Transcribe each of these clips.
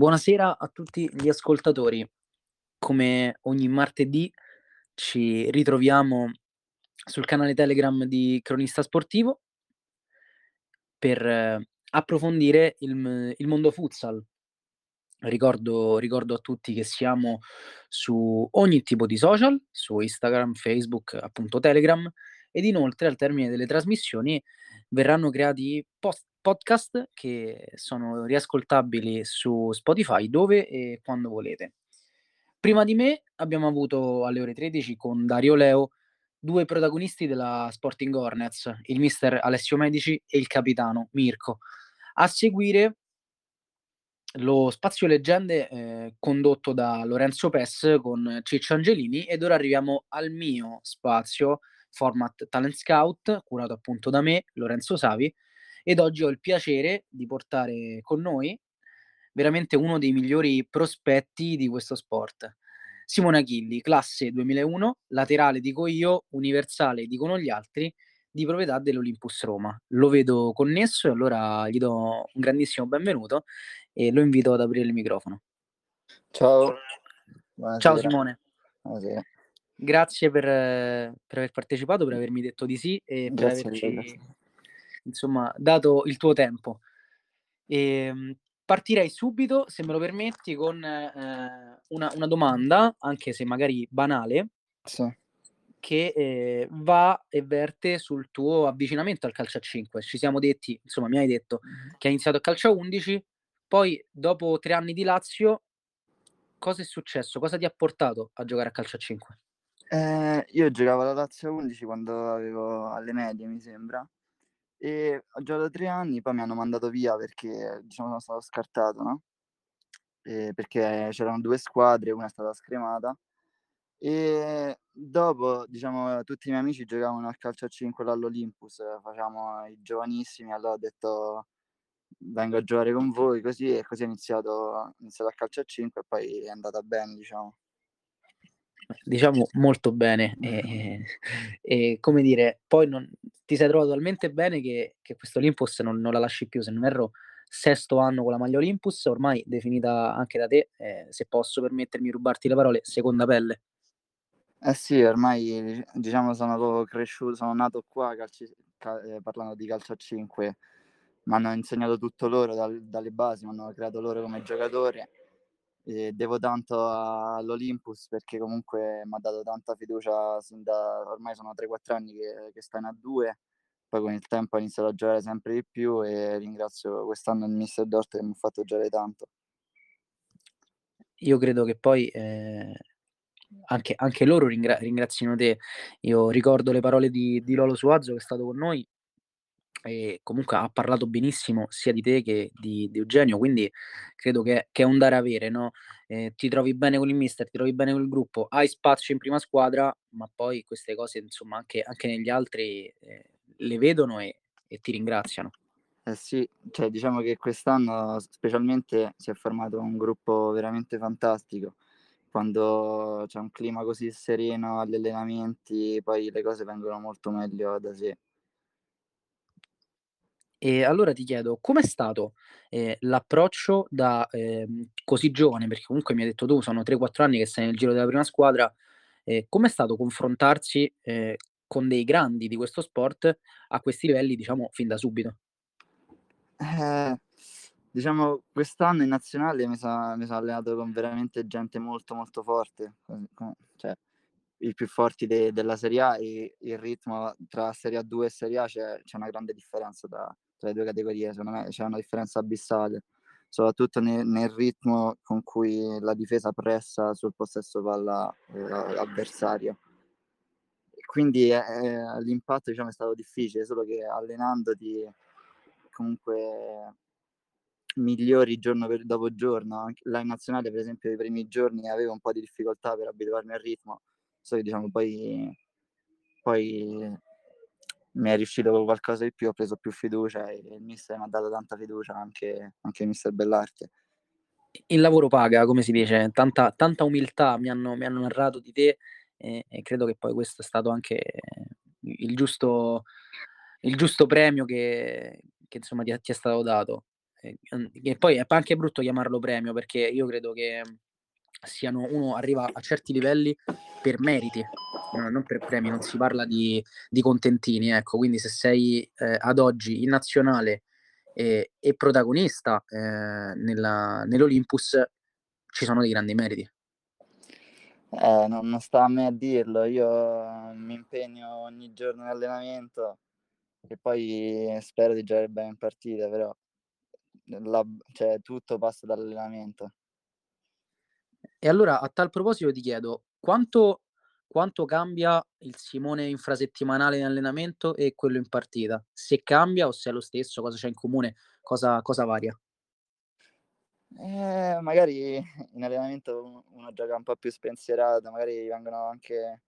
Buonasera a tutti gli ascoltatori. Come ogni martedì ci ritroviamo sul canale Telegram di Cronista Sportivo per approfondire il il mondo futsal. Ricordo ricordo a tutti che siamo su ogni tipo di social, su Instagram, Facebook, appunto Telegram, ed inoltre al termine delle trasmissioni verranno creati post podcast che sono riascoltabili su Spotify dove e quando volete. Prima di me abbiamo avuto alle ore 13 con Dario Leo 2 protagonisti della Sporting Hornets, il mister Alessio Medici e il capitano Mirko. A seguire lo spazio leggende, ehm, condotto da Lorenzo Pes con Ciccio Angelini ed ora arriviamo al mio spazio, format Talent Scout, curato appunto da me, Lorenzo Savi, ed oggi ho il piacere di portare con noi veramente uno dei migliori prospetti di questo sport. Simone Achilli, classe 2001, laterale dico io, universale dicono gli altri, di proprietà dell'Olympus Roma. Lo vedo connesso e allora gli do un grandissimo benvenuto e lo invito ad aprire il microfono. Ciao. Ciao Buonasera. Simone. Buonasera. Grazie per per aver partecipato, per avermi detto di sì e per Grazie averci. Insomma, dato il tuo tempo. Ehm, partirei subito, se me lo permetti, con, ehm, una una domanda, anche se magari banale Sì. che, ehm, va e verte sul tuo avvicinamento al calcio a 5. Ci siamo detti insomma, mi hai detto che hai iniziato a calcio a 11, poi dopo 3 anni di Lazio cosa è successo? Cosa ti ha portato a giocare a calcio a 5? Ehm, io giocavo alla Lazio a 11 quando avevo alle medie, mi sembra, e ho giocato 3 anni, poi mi hanno mandato via perché, diciamo, sono stato scartato, no, ehm, perché c'erano 2 squadre, una è stata scremata. E dopo, diciamo, tutti i miei amici giocavano a calcio a 5 là all'Olympus, facevamo i giovanissimi, allora ho detto: "Vengo a giocare con voi", così e così ho iniziato iniziato a calcio a 5 e poi è andata bene, diciamo. Diciamo molto bene, e e come dire, poi non ti sei trovato talmente bene che che questo Olympus non non la lasci più. Se non erro, sesto anno con la maglia Olympus, ormai definita anche da te, ehm, se posso permettermi di rubarti le parole, seconda pelle. Eh sì, ormai dic diciamo sono cresciuto sono nato qua calci ca ehm, parlando di calcio a 5. M'hanno insegnato tutto loro dal dalle basi, m'hanno creato loro come giocatore e devo tanto all'Olympus perché comunque m'ha dato tanta fiducia sin da ormai sono 3, 4 anni che che sto in A2, poi con il tempo ho iniziato a giocare sempre di più e ringrazio quest'anno il mister Dort che m'ha fatto giocare tanto. Io credo che poi, ehm, anche anche loro ringra ringrazino te. Io ricordo le parole di di Lolo Suazo che è stato con noi e comunque ha parlato benissimo sia di te che di di Eugenio, quindi credo che che è un dare avere, no, ehm, ti trovi bene con il mister, ti trovi bene col gruppo, hai spazio in prima squadra, ma poi queste cose insomma anche anche negli altri, ehm, le vedono e e ti ringraziano. Eh sì, cioè diciamo che quest'anno specialmente si è formato un gruppo veramente fantastico. Quando c'è un clima così sereno agli allenamenti, poi le cose vengono molto meglio da sé. E allora ti chiedo, com'è stato, ehm, l'approccio da, ehm, così giovane, perché comunque mi hai detto tu sono 3, 4 anni che sei nel giro della prima squadra, ehm, com'è stato confrontarsi, ehm, con dei grandi di questo sport a questi livelli, diciamo, fin da subito? Eh, diciamo quest'anno in nazionale mi sono allenato con veramente gente molto, molto forte, cioè i più forti de della Serie A e il ritmo tra Serie A2 e Serie A c'è c'è una grande differenza tra tra le 2 categorie, secondo me c'è una differenza abissale, soprattutto ne nel ritmo con cui la difesa pressa sul possesso palla, ehm, avversario. E quindi, ehm, l'impatto diciamo è stato difficile, solo che allenandoti comunque migliori giorno per dopo giorno. In nazionale per esempio i primi giorni avevo un po' di difficoltà per abituarmi al ritmo, solo che diciamo poi poi mi è riuscito qualcosa di più, ho preso più fiducia e il mister m'ha dato tanta fiducia, anche anche il mister Bellarschi. I il lavoro paga, come si dice, tanta tanta umiltà mi hanno mi hanno narrato di te, e e credo che poi questo è stato anche i il giusto il giusto premio che che insomma ti ti è stato dato. e, e poi è anche brutto chiamarlo premio perché io credo che siano uno arriva a certi livelli per meriti, no, non per premi, non si parla di, di contentini, ecco, quindi se sei eh, ad oggi in nazionale e, e protagonista eh, nella, nell'Olympus ci sono dei grandi meriti. Eh, non, non, sta a me a dirlo, io mi impegno ogni giorno in allenamento e poi spero di giocare bene in partita, però la, cioè, tutto passa dall'allenamento. E allora a tal proposito ti chiedo, quanto, quanto cambia il Simone infrasettimanale in allenamento e quello in partita? Se cambia o se è lo stesso, cosa c'è in comune, cosa, cosa varia? Eh, magari in allenamento uno gioca un po' più spensierato, magari vengono anche,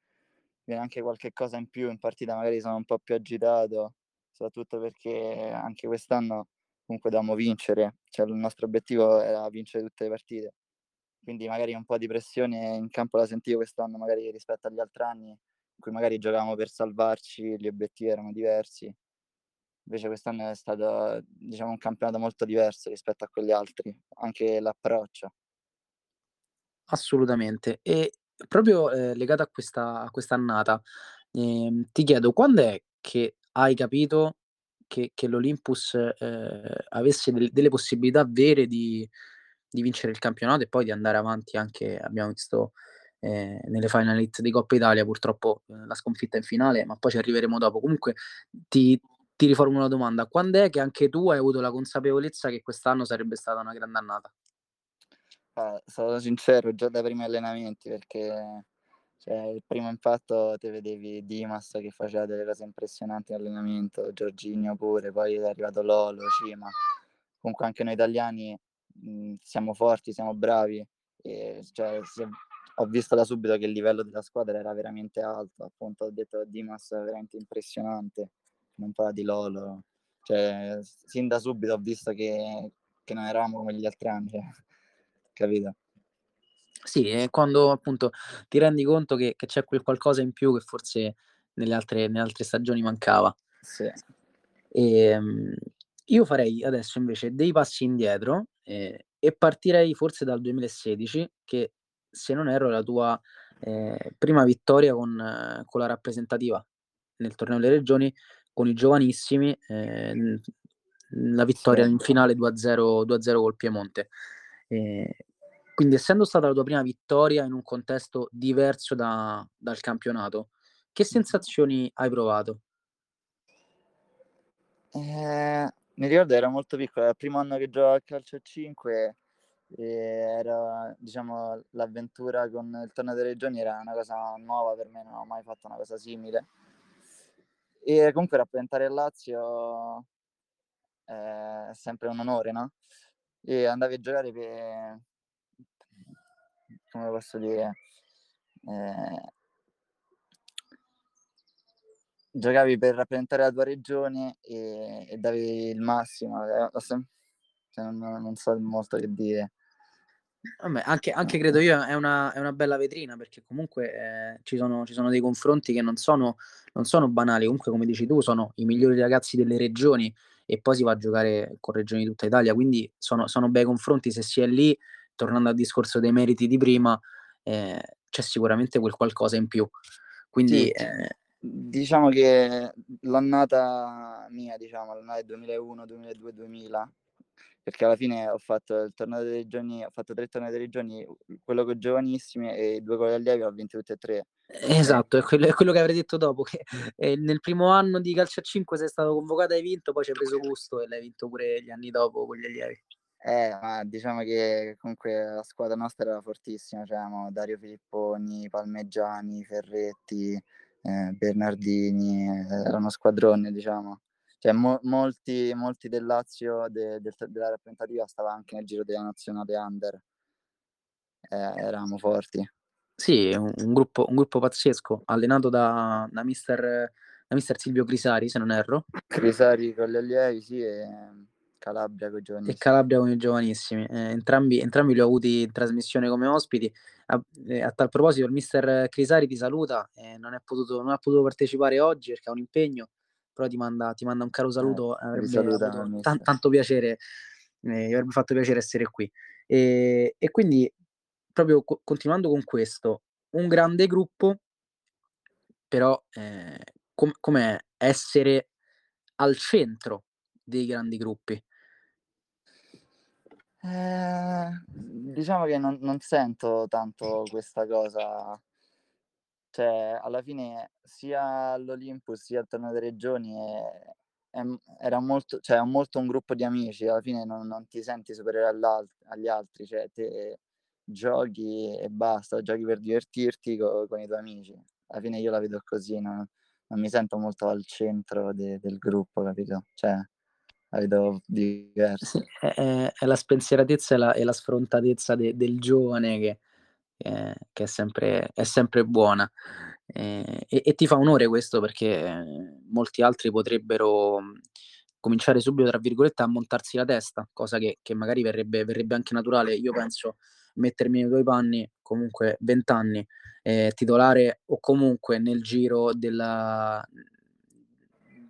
viene anche qualche cosa in più, in partita magari sono un po' più agitato, soprattutto perché anche quest'anno comunque dobbiamo vincere, cioè il nostro obiettivo era vincere tutte le partite, quindi magari un po' di pressione in campo la sentivo quest'anno magari rispetto agli altri anni, in cui magari giocavamo per salvarci, gli obiettivi erano diversi, Invece quest'anno è stato, diciamo, un campionato molto diverso rispetto a quegli altri, anche l'approccio. Assolutamente. E proprio, ehm, legato a questa a quest'annata, ehm, ti chiedo quando è che hai capito che che l'Olympus, ehm, avesse del delle possibilità vere di di vincere il campionato e poi di andare avanti anche abbiamo visto, ehm, nelle final di Coppa Italia purtroppo, ehm, la sconfitta in finale, ma poi ci arriveremo dopo. Comunque ti ti riformulo la domanda: quand'è che anche tu hai avuto la consapevolezza che quest'anno sarebbe stata una grande annata? Eh, sarò sincero, già dai primi allenamenti perché cioè, il primo impatto te vedevi Dimas che faceva delle cose impressionanti in allenamento, Giorginio pure, poi è arrivato Lolo, Cima. Comunque anche noi italiani mh, siamo forti, siamo bravi. E, cioè, se, ho visto da subito che il livello della squadra era veramente alto, appunto ho detto Dimas è veramente impressionante non parla di Lolo. Cioè, sin da subito ho visto che, che non eravamo come gli altri anni, cioè, capito? Sì, e quando appunto ti rendi conto che, che c'è quel qualcosa in più che forse nelle altre, nelle altre stagioni mancava. Sì. E, um, io farei adesso invece dei passi indietro eh, e partirei forse dal 2016, che se non erro è la tua eh, prima vittoria con, con la rappresentativa nel torneo delle regioni con i giovanissimi, eh, la vittoria in finale 2-0, 2-0 col Piemonte. Eh, quindi essendo stata la tua prima vittoria in un contesto diverso da, dal campionato, che sensazioni hai provato? Eh, mi ricordo ero molto piccolo, era il primo anno che giocavo a calcio a 5 e era diciamo l'avventura con il torneo delle regioni era una cosa nuova per me, non ho mai fatto una cosa simile e comunque rappresentare il Lazio è sempre un onore, no? E andavi a giocare per... come posso dire? Eh, giocavi per rappresentare la tua regione e, e davi il massimo. Eh, cioè, non, non so molto che dire. Vabbè, anche, anche credo io è una, è una bella vetrina perché comunque eh, ci, sono, ci sono dei confronti che non sono, non sono banali, comunque come dici tu sono i migliori ragazzi delle regioni e poi si va a giocare con regioni di tutta Italia, quindi sono, sono bei confronti, se si è lì, tornando al discorso dei meriti di prima, eh, c'è sicuramente quel qualcosa in più. Quindi, sì, eh, diciamo che l'annata mia, diciamo, l'annata 2001, 2002, 2000, perché alla fine ho fatto il torneo delle regioni, ho fatto tre tornei delle regioni, quello con giovanissimi e due con gli allievi, ho vinto tutti e tre. Esatto, è quello, è quello che avrei detto dopo, che eh, nel primo anno di calcio a 5 sei stato convocato e hai vinto, poi ci hai preso gusto e l'hai vinto pure gli anni dopo con gli allievi. Eh, ma diciamo che comunque la squadra nostra era fortissima, cioè Dario Filipponi, Palmeggiani, Ferretti, eh, Bernardini, eh, era uno squadrone, diciamo cioè, mo- molti, molti del Lazio de- de- della rappresentativa stava anche nel giro della nazionale under. Eh, eravamo forti. Sì, un, un, gruppo, un gruppo pazzesco, allenato da, da, mister, da mister Silvio Crisari, se non erro. Crisari con gli allievi, sì, e Calabria con i giovanissimi. E Calabria con i giovanissimi. Eh, entrambi, entrambi li ho avuti in trasmissione come ospiti. A, eh, a tal proposito, il mister Crisari ti saluta, eh, non, potuto, non ha potuto partecipare oggi perché ha un impegno però ti manda, ti manda un caro saluto, eh, avrebbe saluta, avuto tanto piacere mi avrebbe fatto piacere essere qui. Ehm, e quindi proprio co continuando con questo, un grande gruppo però, ehm, com com'è essere al centro dei grandi gruppi? Ehm, diciamo che non non sento tanto questa cosa cioè, alla fine sia all'Olympus, sia al Torneo de' Regioni è è era molto cioè è molto un gruppo di amici, alla fine non non ti senti superiore agli altri, cioè te giochi e basta, giochi per divertirti co con i tuoi amici. Alla fine io la vedo così, no non mi sento molto al centro de del gruppo, capito? Cioè, vedo Sì, diversa. è è è la spensieratezza e la la sfrontatezza de del giovane che ehm, che è sempre è sempre buona. Ehm, e e ti fa onore questo perché, ehm, molti altri potrebbero, mhmm, cominciare subito, tra virgolette, "a montarsi la testa", cosa che che magari verrebbe verrebbe anche naturale. Io penso, mettermi nei tuoi panni, comunque 20 anni, ehm, titolare o comunque nel giro della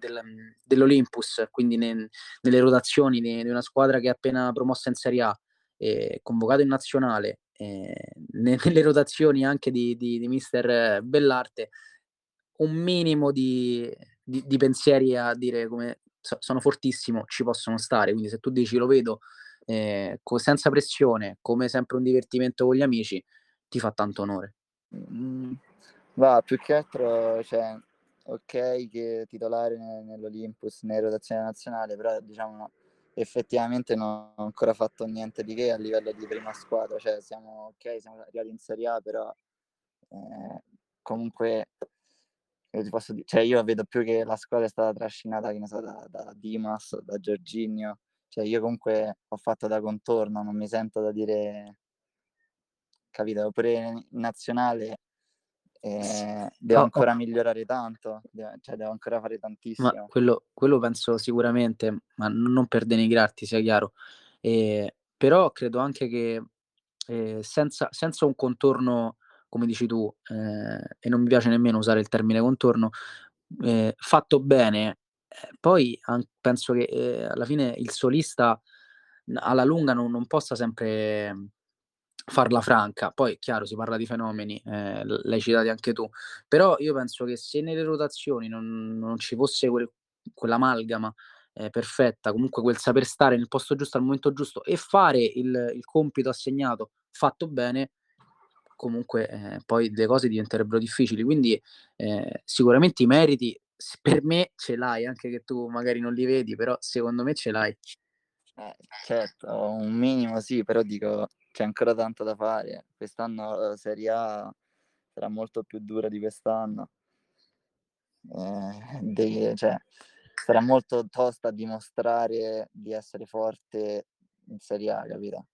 del mhmm, dell'Olympus, quindi ne nelle rotazioni di una squadra che è appena promossa in Serie A, ehm, convocato in nazionale, ne nelle rotazioni anche di di di mister Bellarte, un minimo di di pensieri a dire come: "So sono fortissimo", ci possono stare. Quindi se tu dici: "Lo vedo, ehm, co senza pressione, come sempre un divertimento con gli amici", ti fa tanto onore. Mhmm, va più che altro cioè, okay che titolare ne nell'Olympus, nelle rotazioni nazionale, però diciamo effettivamente non ho ancora fatto niente di che a livello di prima squadra, cioè siamo okay, siamo arrivati in Serie A, però, ehm, comunque come ti posso di cioè io vedo più che la squadra è stata trascinata, so, da da Dimas, da Jorginho, cioè io comunque ho fatto da contorno, non mi sento da dire capito? Pure in nazionale, S ehm, devo ho ancora migliorare tanto, de cioè devo ancora fare Ma tantissimo. quello quello penso sicuramente, ma non per denigrarti, sia chiaro. Ehm, però credo anche che, ehm, senza senza un contorno, come dici tu, ehm, e non mi piace nemmeno usare il termine contorno, ehm, fatto bene, ehm, poi an penso che, alla fine il solista alla lunga non non possa sempre farla franca. Poi chiaro, si parla di fenomeni, l l'hai citati anche tu, però io penso che se nelle rotazioni non non ci fosse quel quell'amalgama, ehm, perfetta, comunque quel saper stare nel posto giusto al momento giusto e fare il il compito assegnato fatto bene, comunque, ehm, poi le cose diventerebbero difficili. Quindi, ehm, sicuramente i meriti per me ce l'hai, anche che tu magari non li vedi, però secondo me ce l'hai. Eh, certo, un minimo sì, però dico c'è ancora tanto da fare. Quest'anno, uhm, Serie A sarà molto più dura di quest'anno. Ehm, devi cioè, sarà molto tosta dimostrare di essere forte in Serie A, capito?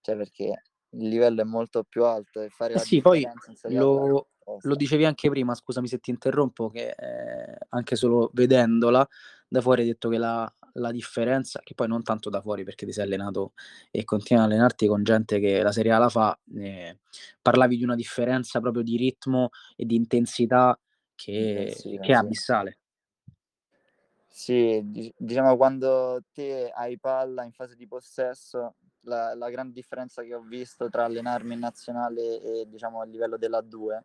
Cioè perché il livello è molto più alto e fare Eh la sì, poi A lo lo dicevi anche prima, scusami se ti interrompo, che, ehm, anche solo vedendola da fuori hai detto che la la differenza che poi non tanto da fuori perché ti sei allenato e continui ad allenarti con gente che la Serie A la fa, ehm, parlavi di una differenza proprio di ritmo e di intensità che che Intensità, è sì. abissale. Sì, dic diciamo quando te hai palla in fase di possesso, la la gran differenza che ho visto tra allenarmi in nazionale e diciamo a livello dell'A2,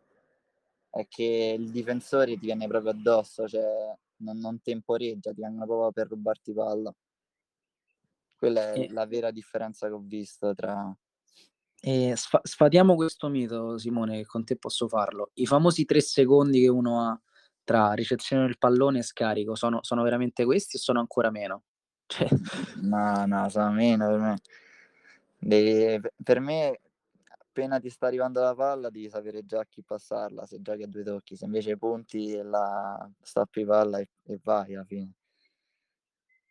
è che il difensore ti viene proprio addosso, cioè non non temporeggia, ti vengono proprio per rubarti palla. Quella è E la vera differenza che ho visto tra e sfa sfatiamo questo mito, Simone, che con te posso farlo. I famosi 3 secondi che uno ha tra ricezione del pallone e scarico, sono sono veramente questi o sono ancora meno? Cioè no, no, sono meno per me. P per me appena ti sta arrivando la palla devi sapere già a chi passarla, se giochi a 2 tocchi, se invece punti e la stoppi palla e e vai alla fine.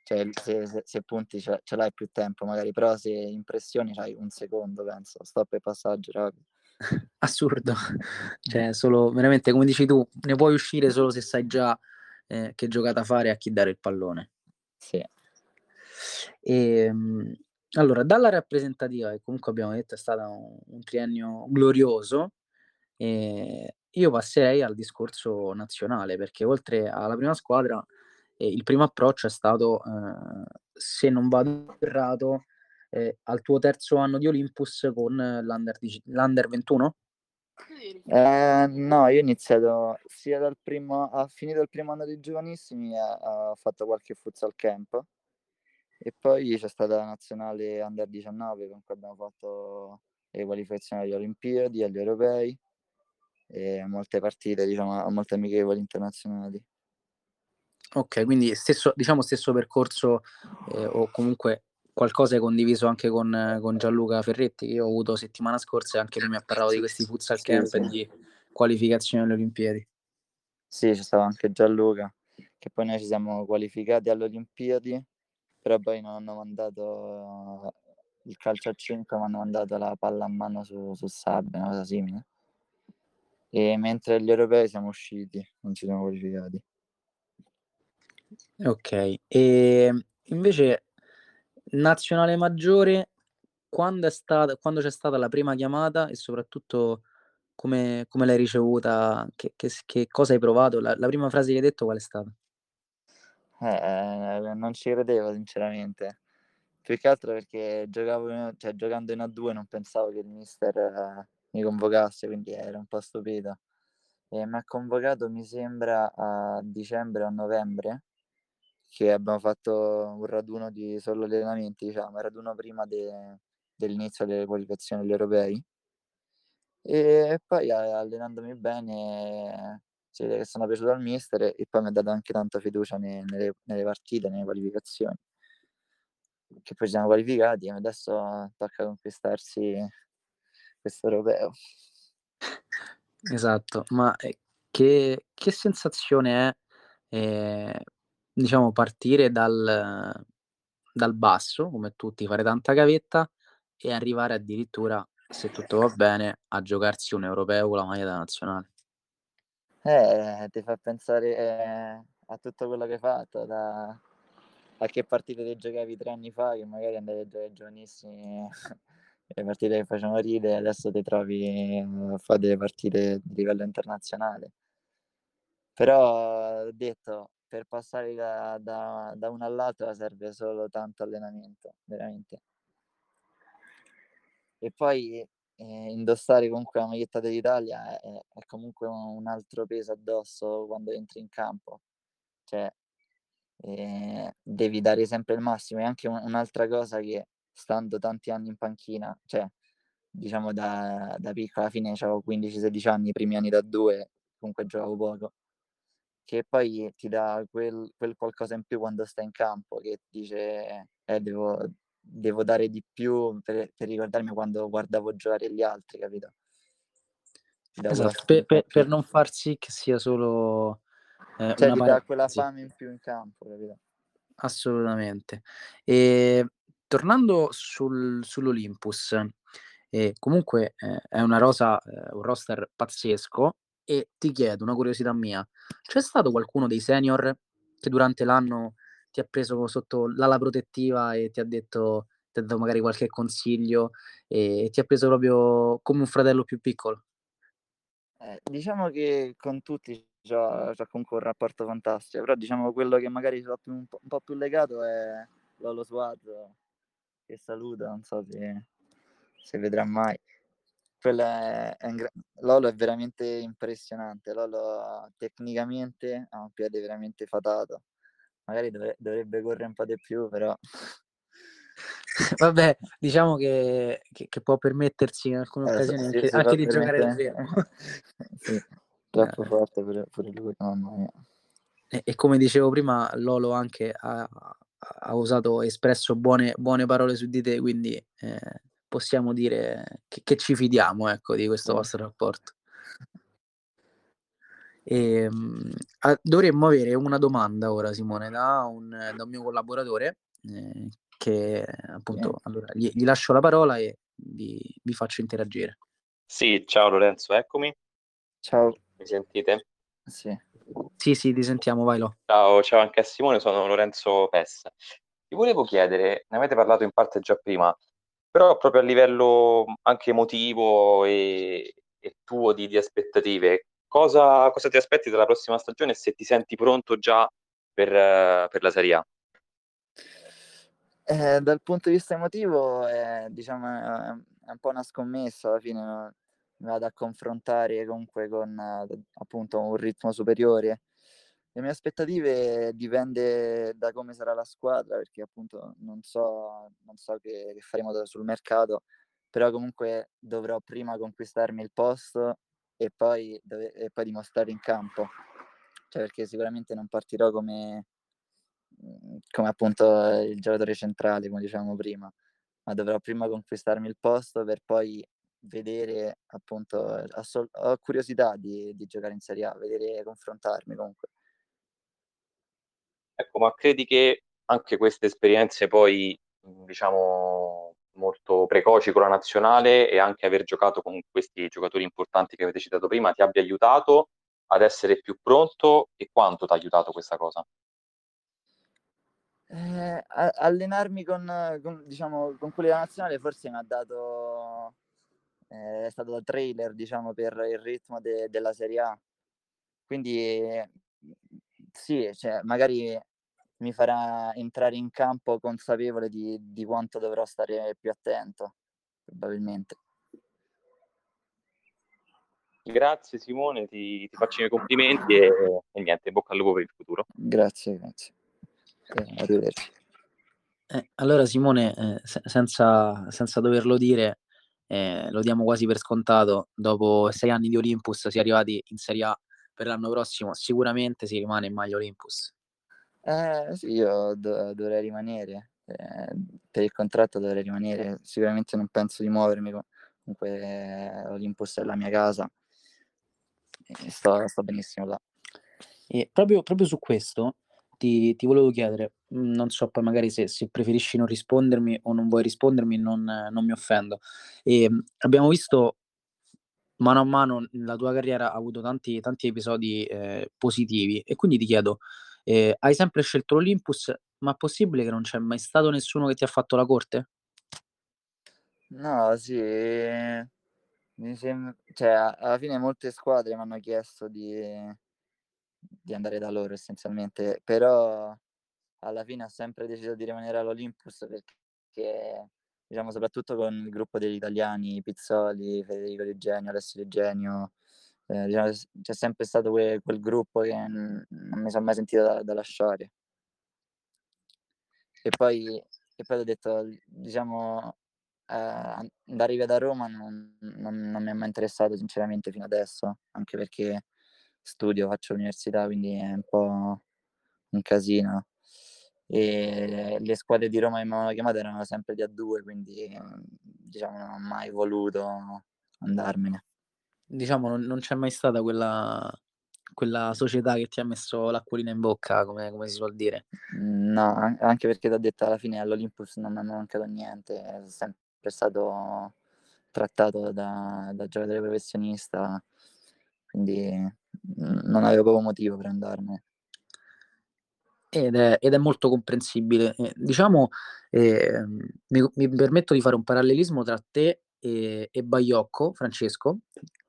Cioè se se se punti ce ce l'hai più tempo magari, però se impressioni c'hai 1 secondo penso, stop e passaggio rapido. Assurdo. Cioè solo veramente come dici tu, ne puoi uscire solo se sai già, ehm, che giocata fare e a chi dare il pallone. Sì. Ehm, allora dalla rappresentativa, che comunque abbiamo detto è stata un un triennio glorioso, ehm, io passerei al discorso nazionale, perché oltre alla prima squadra, ehm, il primo approccio è stato, ehm, se non vado errato, eh, al tuo terzo anno di Olympus con l'Under, l'Under 21? Eh, no, io ho iniziato sia dal primo, ho finito il primo anno dei giovanissimi, e ho fatto qualche futsal camp e poi c'è stata la nazionale Under 19 con cui abbiamo fatto le qualificazioni agli Olimpiadi, agli Europei e molte partite, diciamo, a molte amichevoli internazionali. Ok, quindi stesso, diciamo stesso percorso eh, o comunque qualcosa hai condiviso anche con, con, Gianluca Ferretti, che io ho avuto settimana scorsa e anche lui mi ha parlato di questi futsal camp sì, sì. di qualificazione alle Olimpiadi. Sì, c'è stato anche Gianluca, che poi noi ci siamo qualificati alle Olimpiadi, però poi non hanno mandato il calcio a 5, ma hanno mandato la palla a mano su, su sabbia, una cosa simile. E mentre gli europei siamo usciti, non ci siamo qualificati. Ok, e invece nazionale maggiore, quando, è stata, quando c'è stata la prima chiamata e soprattutto come, come l'hai ricevuta, che, che, che, cosa hai provato? La, la, prima frase che hai detto qual è stata? Eh, non ci credevo sinceramente, più che altro perché giocavo, cioè, giocando in A2 non pensavo che il mister eh, mi convocasse, quindi ero un po' stupito. E mi ha convocato mi sembra a dicembre o novembre che abbiamo fatto un raduno di solo allenamenti, diciamo, un raduno prima de, dell'inizio delle qualificazioni agli europei. E poi allenandomi bene vede che sono piaciuto al mister e poi mi ha dato anche tanta fiducia nelle, nelle partite, nelle qualificazioni. Che poi ci siamo qualificati e adesso tocca conquistarsi questo europeo. Esatto, ma eh, che, che sensazione è eh, diciamo partire dal dal basso, come tutti, fare tanta gavetta e arrivare addirittura, se tutto va bene, a giocarsi un europeo con la maglia da nazionale. Eh, ti fa pensare eh, a tutto quello che hai fatto, da a che partite ti giocavi tre anni fa, che magari andavi a giocare giovanissimi, le partite che facevano ridere, adesso ti trovi a fare delle partite di livello internazionale. Però detto, per passare da, da, da una all'altra serve solo tanto allenamento, veramente. E poi eh, indossare comunque la maglietta dell'Italia è, è, comunque un altro peso addosso quando entri in campo. Cioè, eh, devi dare sempre il massimo. E anche un, un'altra cosa che stando tanti anni in panchina, cioè, diciamo da, da piccola fine avevo 15-16 anni, i primi anni da due, comunque giocavo poco che poi ti dà quel, quel, qualcosa in più quando stai in campo, che dice eh, devo, devo dare di più per, per, ricordarmi quando guardavo giocare gli altri, capito? Esatto, per, per, per, non far sì che sia solo eh, cioè, ti dà quella fame in più in campo, capito? Assolutamente. E tornando sul, sull'Olympus, eh, comunque eh, è una rosa, eh, un roster pazzesco e ti chiedo una curiosità mia, c'è stato qualcuno dei senior che durante l'anno ti ha preso sotto l'ala protettiva e ti ha detto, ti ha dato magari qualche consiglio e ti ha preso proprio come un fratello più piccolo? Eh, diciamo che con tutti c'ho, c'ho comunque un rapporto fantastico, però diciamo quello che magari sono un, po', un po' più legato è Lolo Suazo, che saluto, non so se, se vedrà mai è, è gra- Lolo è veramente impressionante. Lolo tecnicamente ha un piede veramente fatato. Magari dovre- dovrebbe correre un po' di più, però. Vabbè, diciamo che, che, che può permettersi in alcune eh, occasioni anche, anche di giocare da fermo. sì, troppo eh. forte per, per lui, mamma mia. E, e, come dicevo prima, Lolo anche ha, ha usato, espresso buone, buone parole su di te, quindi eh, possiamo dire che, che ci fidiamo ecco, di questo vostro rapporto. E, ehm, a, dovremmo avere una domanda ora, Simone, da un, da un mio collaboratore, eh, che appunto, sì. allora, gli, gli, lascio la parola e vi, vi, faccio interagire. Sì, ciao Lorenzo, eccomi. Ciao. Mi sentite? Sì. Sì, sì, ti sentiamo, vai Lo. Ciao, ciao anche a Simone, sono Lorenzo Pessa. Ti volevo chiedere, ne avete parlato in parte già prima, però proprio a livello anche emotivo e, e tuo di, di aspettative, cosa, cosa, ti aspetti dalla prossima stagione e se ti senti pronto già per, per la Serie A? Eh, dal punto di vista emotivo, è, diciamo, è un po' una scommessa, alla fine mi vado a confrontare comunque con appunto un ritmo superiore. Le mie aspettative dipende da come sarà la squadra, perché appunto non so, non so che, che faremo sul mercato, però comunque dovrò prima conquistarmi il posto e poi, dove, e poi dimostrare in campo. Cioè, perché sicuramente non partirò come, come appunto il giocatore centrale, come dicevamo prima, ma dovrò prima conquistarmi il posto per poi vedere appunto, assol- ho curiosità di, di giocare in Serie A, vedere, confrontarmi comunque. Ecco, ma credi che anche queste esperienze poi, diciamo, molto precoci con la nazionale e anche aver giocato con questi giocatori importanti che avete citato prima ti abbia aiutato ad essere più pronto e quanto ti ha aiutato questa cosa? Eh, allenarmi con, con, diciamo, con quelli della nazionale forse mi ha dato, eh, è stato da trailer diciamo, per il ritmo de, della Serie A. Quindi sì, cioè, magari mi farà entrare in campo consapevole di, di quanto dovrò stare più attento, probabilmente. Grazie Simone, ti, ti faccio i miei complimenti e, e niente, bocca al lupo per il futuro. Grazie, grazie. Eh, arrivederci. Eh, allora Simone, eh, se- senza, senza, doverlo dire, eh, lo diamo quasi per scontato, dopo sei anni di Olympus si è arrivati in Serie A per l'anno prossimo, sicuramente si rimane in maglia Olympus. Eh, sì, io do- dovrei rimanere, eh, per il contratto dovrei rimanere, sicuramente non penso di muovermi, comunque Olympus è la mia casa, e sto, sto benissimo là. E proprio, proprio su questo, ti, ti volevo chiedere, mhmm, non so poi magari se, se, preferisci non rispondermi o non vuoi rispondermi, non, non mi offendo. E, ehm, abbiamo visto mano a mano la tua carriera ha avuto tanti, tanti episodi eh, positivi e quindi ti chiedo, eh, hai sempre scelto l'Olympus, ma è possibile che non c'è mai stato nessuno che ti ha fatto la corte? No, sì, mi sembra, cioè, alla fine molte squadre mi hanno chiesto di, di andare da loro essenzialmente, però alla fine ho sempre deciso di rimanere all'Olympus perché, diciamo, soprattutto con il gruppo degli italiani, Pizzoli, Federico Di Genio, Alessio Di Genio, eh, diciamo, c'è sempre stato que- quel gruppo che non mi sono mai sentito da, da lasciare. E poi, e poi ho detto, diciamo, eh, andare via da Roma non, non, non mi è mai interessato sinceramente fino adesso, anche perché studio, faccio l'università, quindi è un po' un casino. E le squadre di Roma che mi avevano chiamato erano sempre di A2, quindi diciamo non ho mai voluto andarmene. Diciamo non, non c'è mai stata quella, quella società che ti ha messo l'acquolina in bocca, come, come si suol dire. No, anche perché ti ho detto alla fine all'Olympus non mi è mancato niente, è sempre stato trattato da, da giocatore professionista, quindi non avevo proprio motivo per andarmene. Ed è, ed è molto comprensibile. Eh, diciamo, eh, mi, mi, permetto di fare un parallelismo tra te e, e Baiocco, Francesco,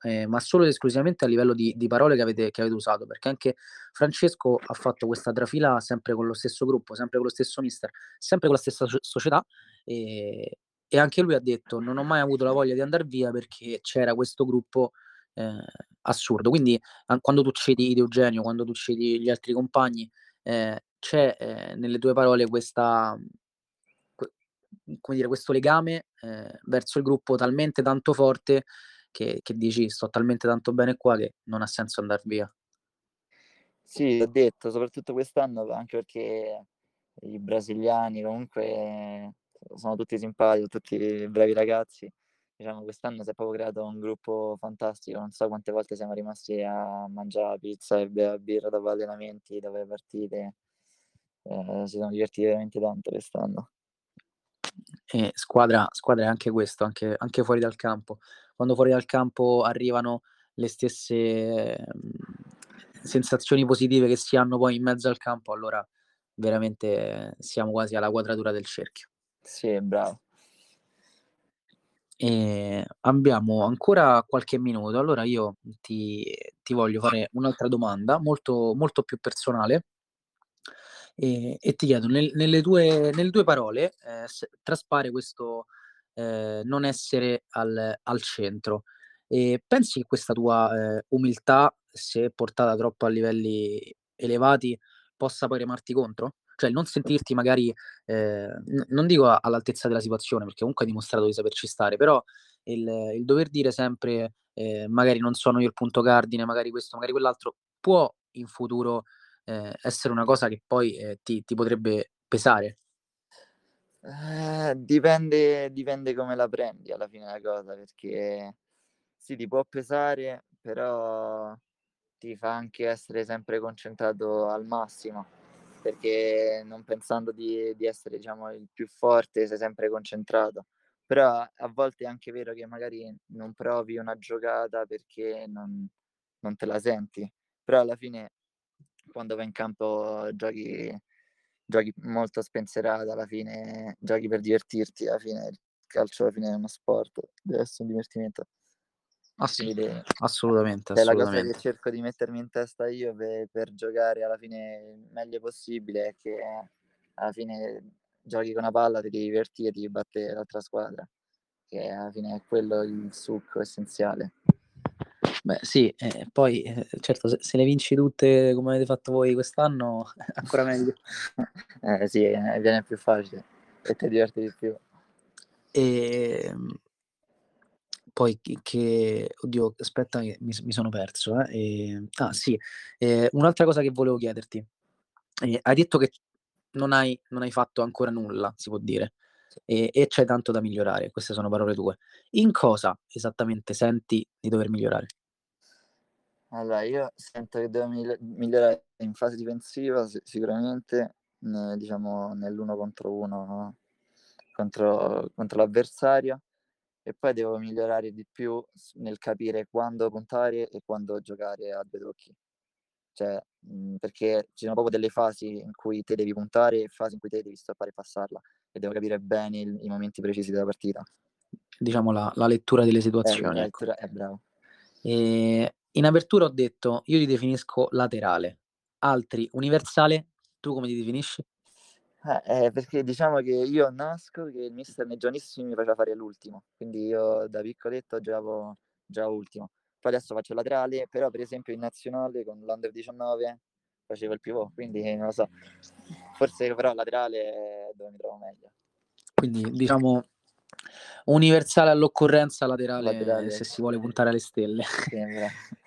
eh, ma solo ed esclusivamente a livello di, di parole che avete, che avete, usato, perché anche Francesco ha fatto questa trafila sempre con lo stesso gruppo, sempre con lo stesso mister, sempre con la stessa società e, e anche lui ha detto non ho mai avuto la voglia di andare via perché c'era questo gruppo eh, assurdo. Quindi quando tu citi Eugenio, quando tu citi gli altri compagni, eh, c'è eh, nelle tue parole questa, come dire, questo legame eh, verso il gruppo talmente tanto forte che, che, dici sto talmente tanto bene qua che non ha senso andare via. Sì, ho detto, soprattutto quest'anno, anche perché i brasiliani comunque sono tutti simpatici, tutti bravi ragazzi diciamo, quest'anno si è proprio creato un gruppo fantastico, non so quante volte siamo rimasti a mangiare pizza e bere birra dopo allenamenti, dopo le partite, eh, si sono divertiti veramente tanto quest'anno. E squadra, squadra è anche questo, anche, anche, fuori dal campo. Quando fuori dal campo arrivano le stesse eh, sensazioni positive che si hanno poi in mezzo al campo, allora veramente siamo quasi alla quadratura del cerchio. Sì, bravo. E abbiamo ancora qualche minuto, allora io ti, ti voglio fare un'altra domanda molto, molto più personale. E, e ti chiedo, nel, nelle, tue, nelle, tue, parole eh, traspare questo eh, non essere al, al centro. E pensi che questa tua eh, umiltà, se portata troppo a livelli elevati, possa poi remarti contro? Cioè non sentirti magari, eh, n- non dico all'altezza della situazione, perché comunque hai dimostrato di saperci stare, però il, il dover dire sempre eh, magari non sono io il punto cardine, magari questo, magari quell'altro, può in futuro eh, essere una cosa che poi eh, ti, ti, potrebbe pesare? Eh, dipende, dipende come la prendi alla fine la cosa, perché sì, ti può pesare, però ti fa anche essere sempre concentrato al massimo, perché non pensando di, di essere diciamo, il più forte sei sempre concentrato. Però a volte è anche vero che magari non provi una giocata perché non, non te la senti, però alla fine quando vai in campo giochi, giochi molto spensierato, alla fine giochi per divertirti, alla fine il calcio alla fine è uno sport, deve essere un divertimento. Ah, sì, de- assolutamente, è la cosa che cerco di mettermi in testa io per, per, giocare alla fine il meglio possibile è che alla fine giochi con una palla, ti diverti e ti batte l'altra squadra, che alla fine è quello il succo essenziale. Beh, sì, eh, poi eh, certo, se, se, le vinci tutte come avete fatto voi quest'anno, ancora meglio. eh sì, eh, viene più facile e ti diverti di più. E ehm, poi che, oddio, aspetta, mi, mi sono perso. Eh. E, ah, sì, eh, un'altra cosa che volevo chiederti. Hai detto che non hai, non hai fatto ancora nulla, si può dire, e, e c'è tanto da migliorare. Queste sono parole tue. In cosa esattamente senti di dover migliorare? Allora, io sento che devo migliorare in fase difensiva sicuramente, ne, diciamo nell'uno contro uno contro, contro l'avversario e poi devo migliorare di più nel capire quando puntare e quando giocare a due tocchi. Cioè, mh, perché ci sono proprio delle fasi in cui te devi puntare e fasi in cui te devi stoppare e passarla e devo capire bene il, i momenti precisi della partita. Diciamo la, la lettura delle situazioni. Eh, la ecco. lettura, ecco. è bravo. E in apertura ho detto, io ti definisco laterale, altri universale, tu come ti definisci? Eh, eh, perché diciamo che io nasco che il mister nei giovanissimi mi faceva fare l'ultimo, quindi io da piccoletto giocavo già ultimo. Poi adesso faccio laterale, però per esempio in nazionale con l'Under 19 facevo il pivot, quindi non lo so. Forse però laterale è dove mi trovo meglio. Quindi diciamo universale all'occorrenza, laterale, laterale se si vuole puntare alle stelle. Sì,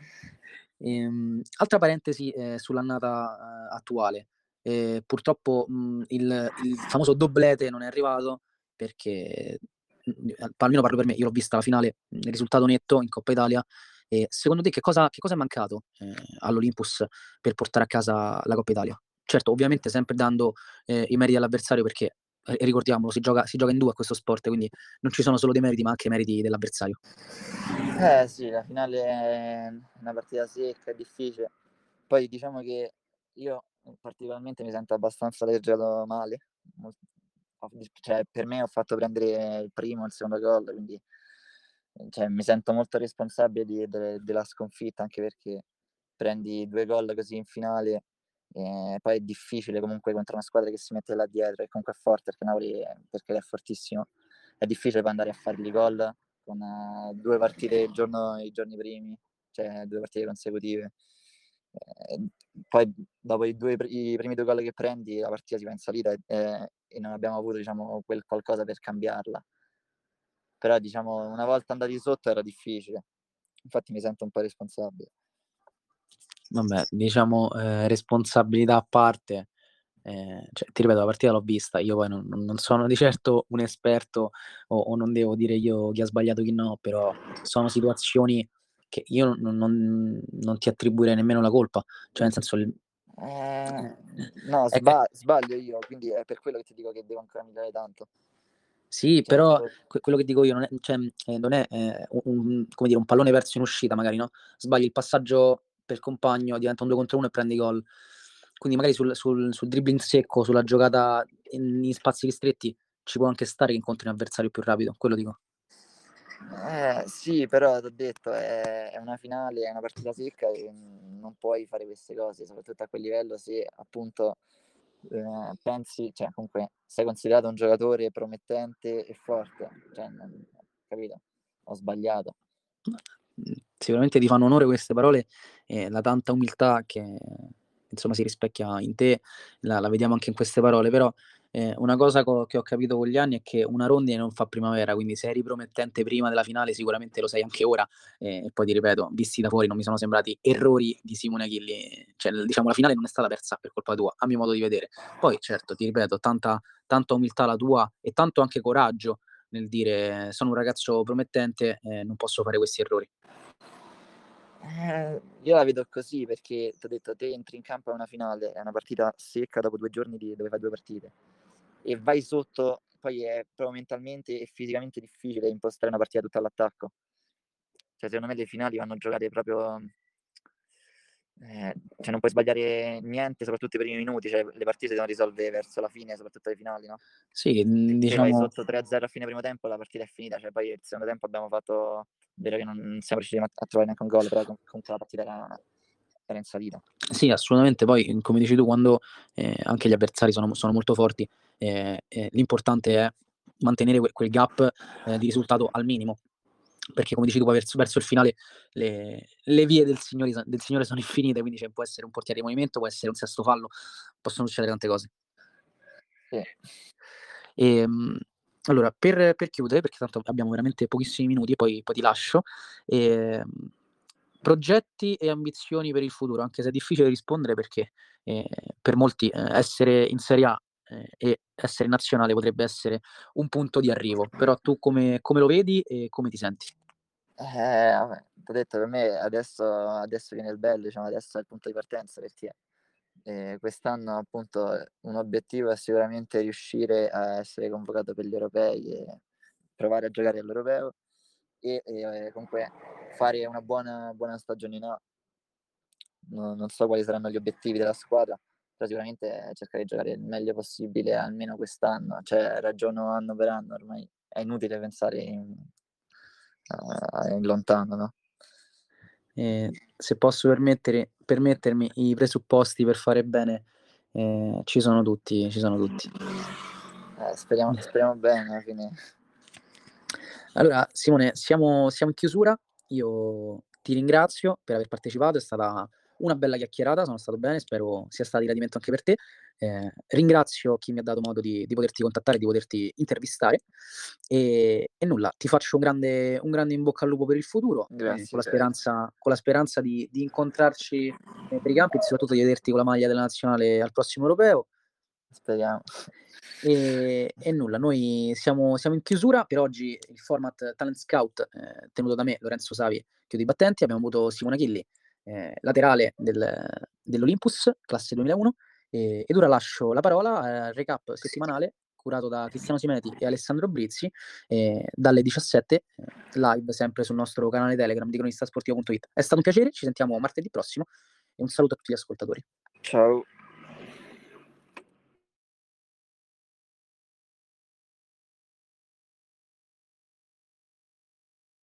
ehm, altra parentesi eh, sull'annata eh, attuale. Eh, purtroppo mh, il, il, famoso doblete non è arrivato perché, mh, almeno parlo per me, io l'ho vista la finale, il risultato netto in Coppa Italia. Secondo te che cosa, che cosa è mancato eh, all'Olympus per portare a casa la Coppa Italia? Certo, ovviamente sempre dando eh, i meriti all'avversario perché ricordiamolo, si gioca, si gioca in due a questo sport, quindi non ci sono solo dei meriti, ma anche i meriti dell'avversario. Eh sì, la finale è una partita secca, è difficile. Poi diciamo che io particolarmente mi sento abbastanza leggiato male. Cioè, per me ho fatto prendere il primo e il secondo gol, quindi cioè, mi sento molto responsabile di, de, della sconfitta, anche perché prendi due gol così in finale e poi è difficile comunque contro una squadra che si mette là dietro e comunque è forte perché Napoli perché è fortissimo. È difficile poi andare a fargli gol con uh, due partite il giorno, i giorni primi, cioè due partite consecutive. Eh, poi dopo i, due, i, primi due gol che prendi la partita si va in salita e, e non abbiamo avuto diciamo, quel qualcosa per cambiarla. Però diciamo una volta andati sotto era difficile. Infatti mi sento un po' responsabile. Vabbè, diciamo eh, responsabilità a parte, eh, cioè, ti ripeto, la partita l'ho vista, io poi non, non sono di certo un esperto o, o, non devo dire io chi ha sbagliato chi no, però sono situazioni che io non, non, non ti attribuirei nemmeno la colpa, cioè nel senso... Il... Eh, no, sba- sbaglio io, quindi è per quello che ti dico che devo ancora migliorare tanto. Sì, cioè, però que- quello che dico io non è, cioè, eh, non è eh, un, come dire, un pallone perso in uscita, magari, no? Sbagli il passaggio per compagno, diventa un 2 contro 1 e prendi gol. Quindi magari sul, sul, sul dribbling secco, sulla giocata in, in, spazi ristretti, ci può anche stare che incontri un avversario più rapido, quello dico. Eh, sì, però ti ho detto, è, è, una finale, è una partita secca e non puoi fare queste cose, soprattutto a quel livello se appunto eh, pensi, cioè comunque sei considerato un giocatore promettente e forte, cioè, non, capito? Ho sbagliato. Sicuramente ti fanno onore queste parole e la tanta umiltà che insomma si rispecchia in te, la, la vediamo anche in queste parole, però eh, una cosa co- che ho capito con gli anni è che una rondine non fa primavera, quindi se eri promettente prima della finale sicuramente lo sei anche ora eh, e poi ti ripeto, visti da fuori non mi sono sembrati errori di Simone Achilli, cioè diciamo la finale non è stata persa per colpa tua, a mio modo di vedere. Poi certo, ti ripeto, tanta, tanta umiltà la tua e tanto anche coraggio nel dire sono un ragazzo promettente, eh, non posso fare questi errori. Eh, io la vedo così perché ti ho detto, te entri in campo a una finale, è una partita secca dopo due giorni di, dove fai due partite e vai sotto, poi è proprio mentalmente e fisicamente difficile impostare una partita tutta all'attacco. Cioè, secondo me le finali vanno giocate proprio... Eh, cioè non puoi sbagliare niente, soprattutto i primi minuti, cioè le partite si devono risolvere verso la fine, soprattutto le finali, no? Sì, diciamo... Se vai diciamo sotto 3-0 a fine primo tempo, la partita è finita, cioè poi il secondo tempo abbiamo fatto, vero che non siamo riusciti a trovare neanche un gol, però comunque la partita era, era in salita. Sì, assolutamente. Poi, come dici tu, quando eh, anche gli avversari sono, sono molto forti, eh, eh, l'importante è mantenere que- quel gap eh, di risultato al minimo. Perché, come dici tu, verso, verso il finale le, le vie del signore, del signore, sono infinite, quindi cioè, può essere un portiere di movimento, può essere un sesto fallo, possono succedere tante cose. Sì. E, ehm, allora, per, per, chiudere, perché tanto abbiamo veramente pochissimi minuti e poi, poi ti lascio, eh, progetti e ambizioni per il futuro, anche se è difficile rispondere perché eh, per molti eh, essere in Serie A eh, e essere nazionale potrebbe essere un punto di arrivo, però tu come, come lo vedi e come ti senti? Eh, ho detto, per me adesso, adesso viene il bello, diciamo, adesso è il punto di partenza perché eh, quest'anno appunto un obiettivo è sicuramente riuscire a essere convocato per gli europei e provare a giocare all'europeo e, e comunque fare una buona, buona stagione. No, non so quali saranno gli obiettivi della squadra, però sicuramente cercare di giocare il meglio possibile almeno quest'anno, cioè ragiono anno per anno, ormai è inutile pensare in, uh, in lontano, no? Eh, se posso permettermi i presupposti per fare bene, eh, ci sono tutti, ci sono tutti. Eh, speriamo, speriamo bene alla fine. Allora, Simone, siamo, siamo in chiusura. Io ti ringrazio per aver partecipato, è stata una bella chiacchierata, sono stato bene, spero sia stato di gradimento anche per te. Eh, ringrazio chi mi ha dato modo di, di, poterti contattare, di poterti intervistare e, e nulla, ti faccio un grande, un grande, in bocca al lupo per il futuro, Grazie, eh, con, la speranza, con, la speranza, di, di incontrarci eh, per i campi e soprattutto di vederti con la maglia della nazionale al prossimo europeo. Speriamo. E, e, nulla, noi siamo, siamo, in chiusura. Per oggi il format Talent Scout, eh, tenuto da me, Lorenzo Savi, chiudo i battenti. Abbiamo avuto Simone Chilli, eh, laterale del, dell'Olympus, classe 2001. E, ed ora lascio la parola al recap settimanale curato da Cristiano Simeti e Alessandro Brizzi eh, dalle 17 eh, live sempre sul nostro canale Telegram di cronistasportivo.it. È stato un piacere, ci sentiamo martedì prossimo e un saluto a tutti gli ascoltatori. Ciao.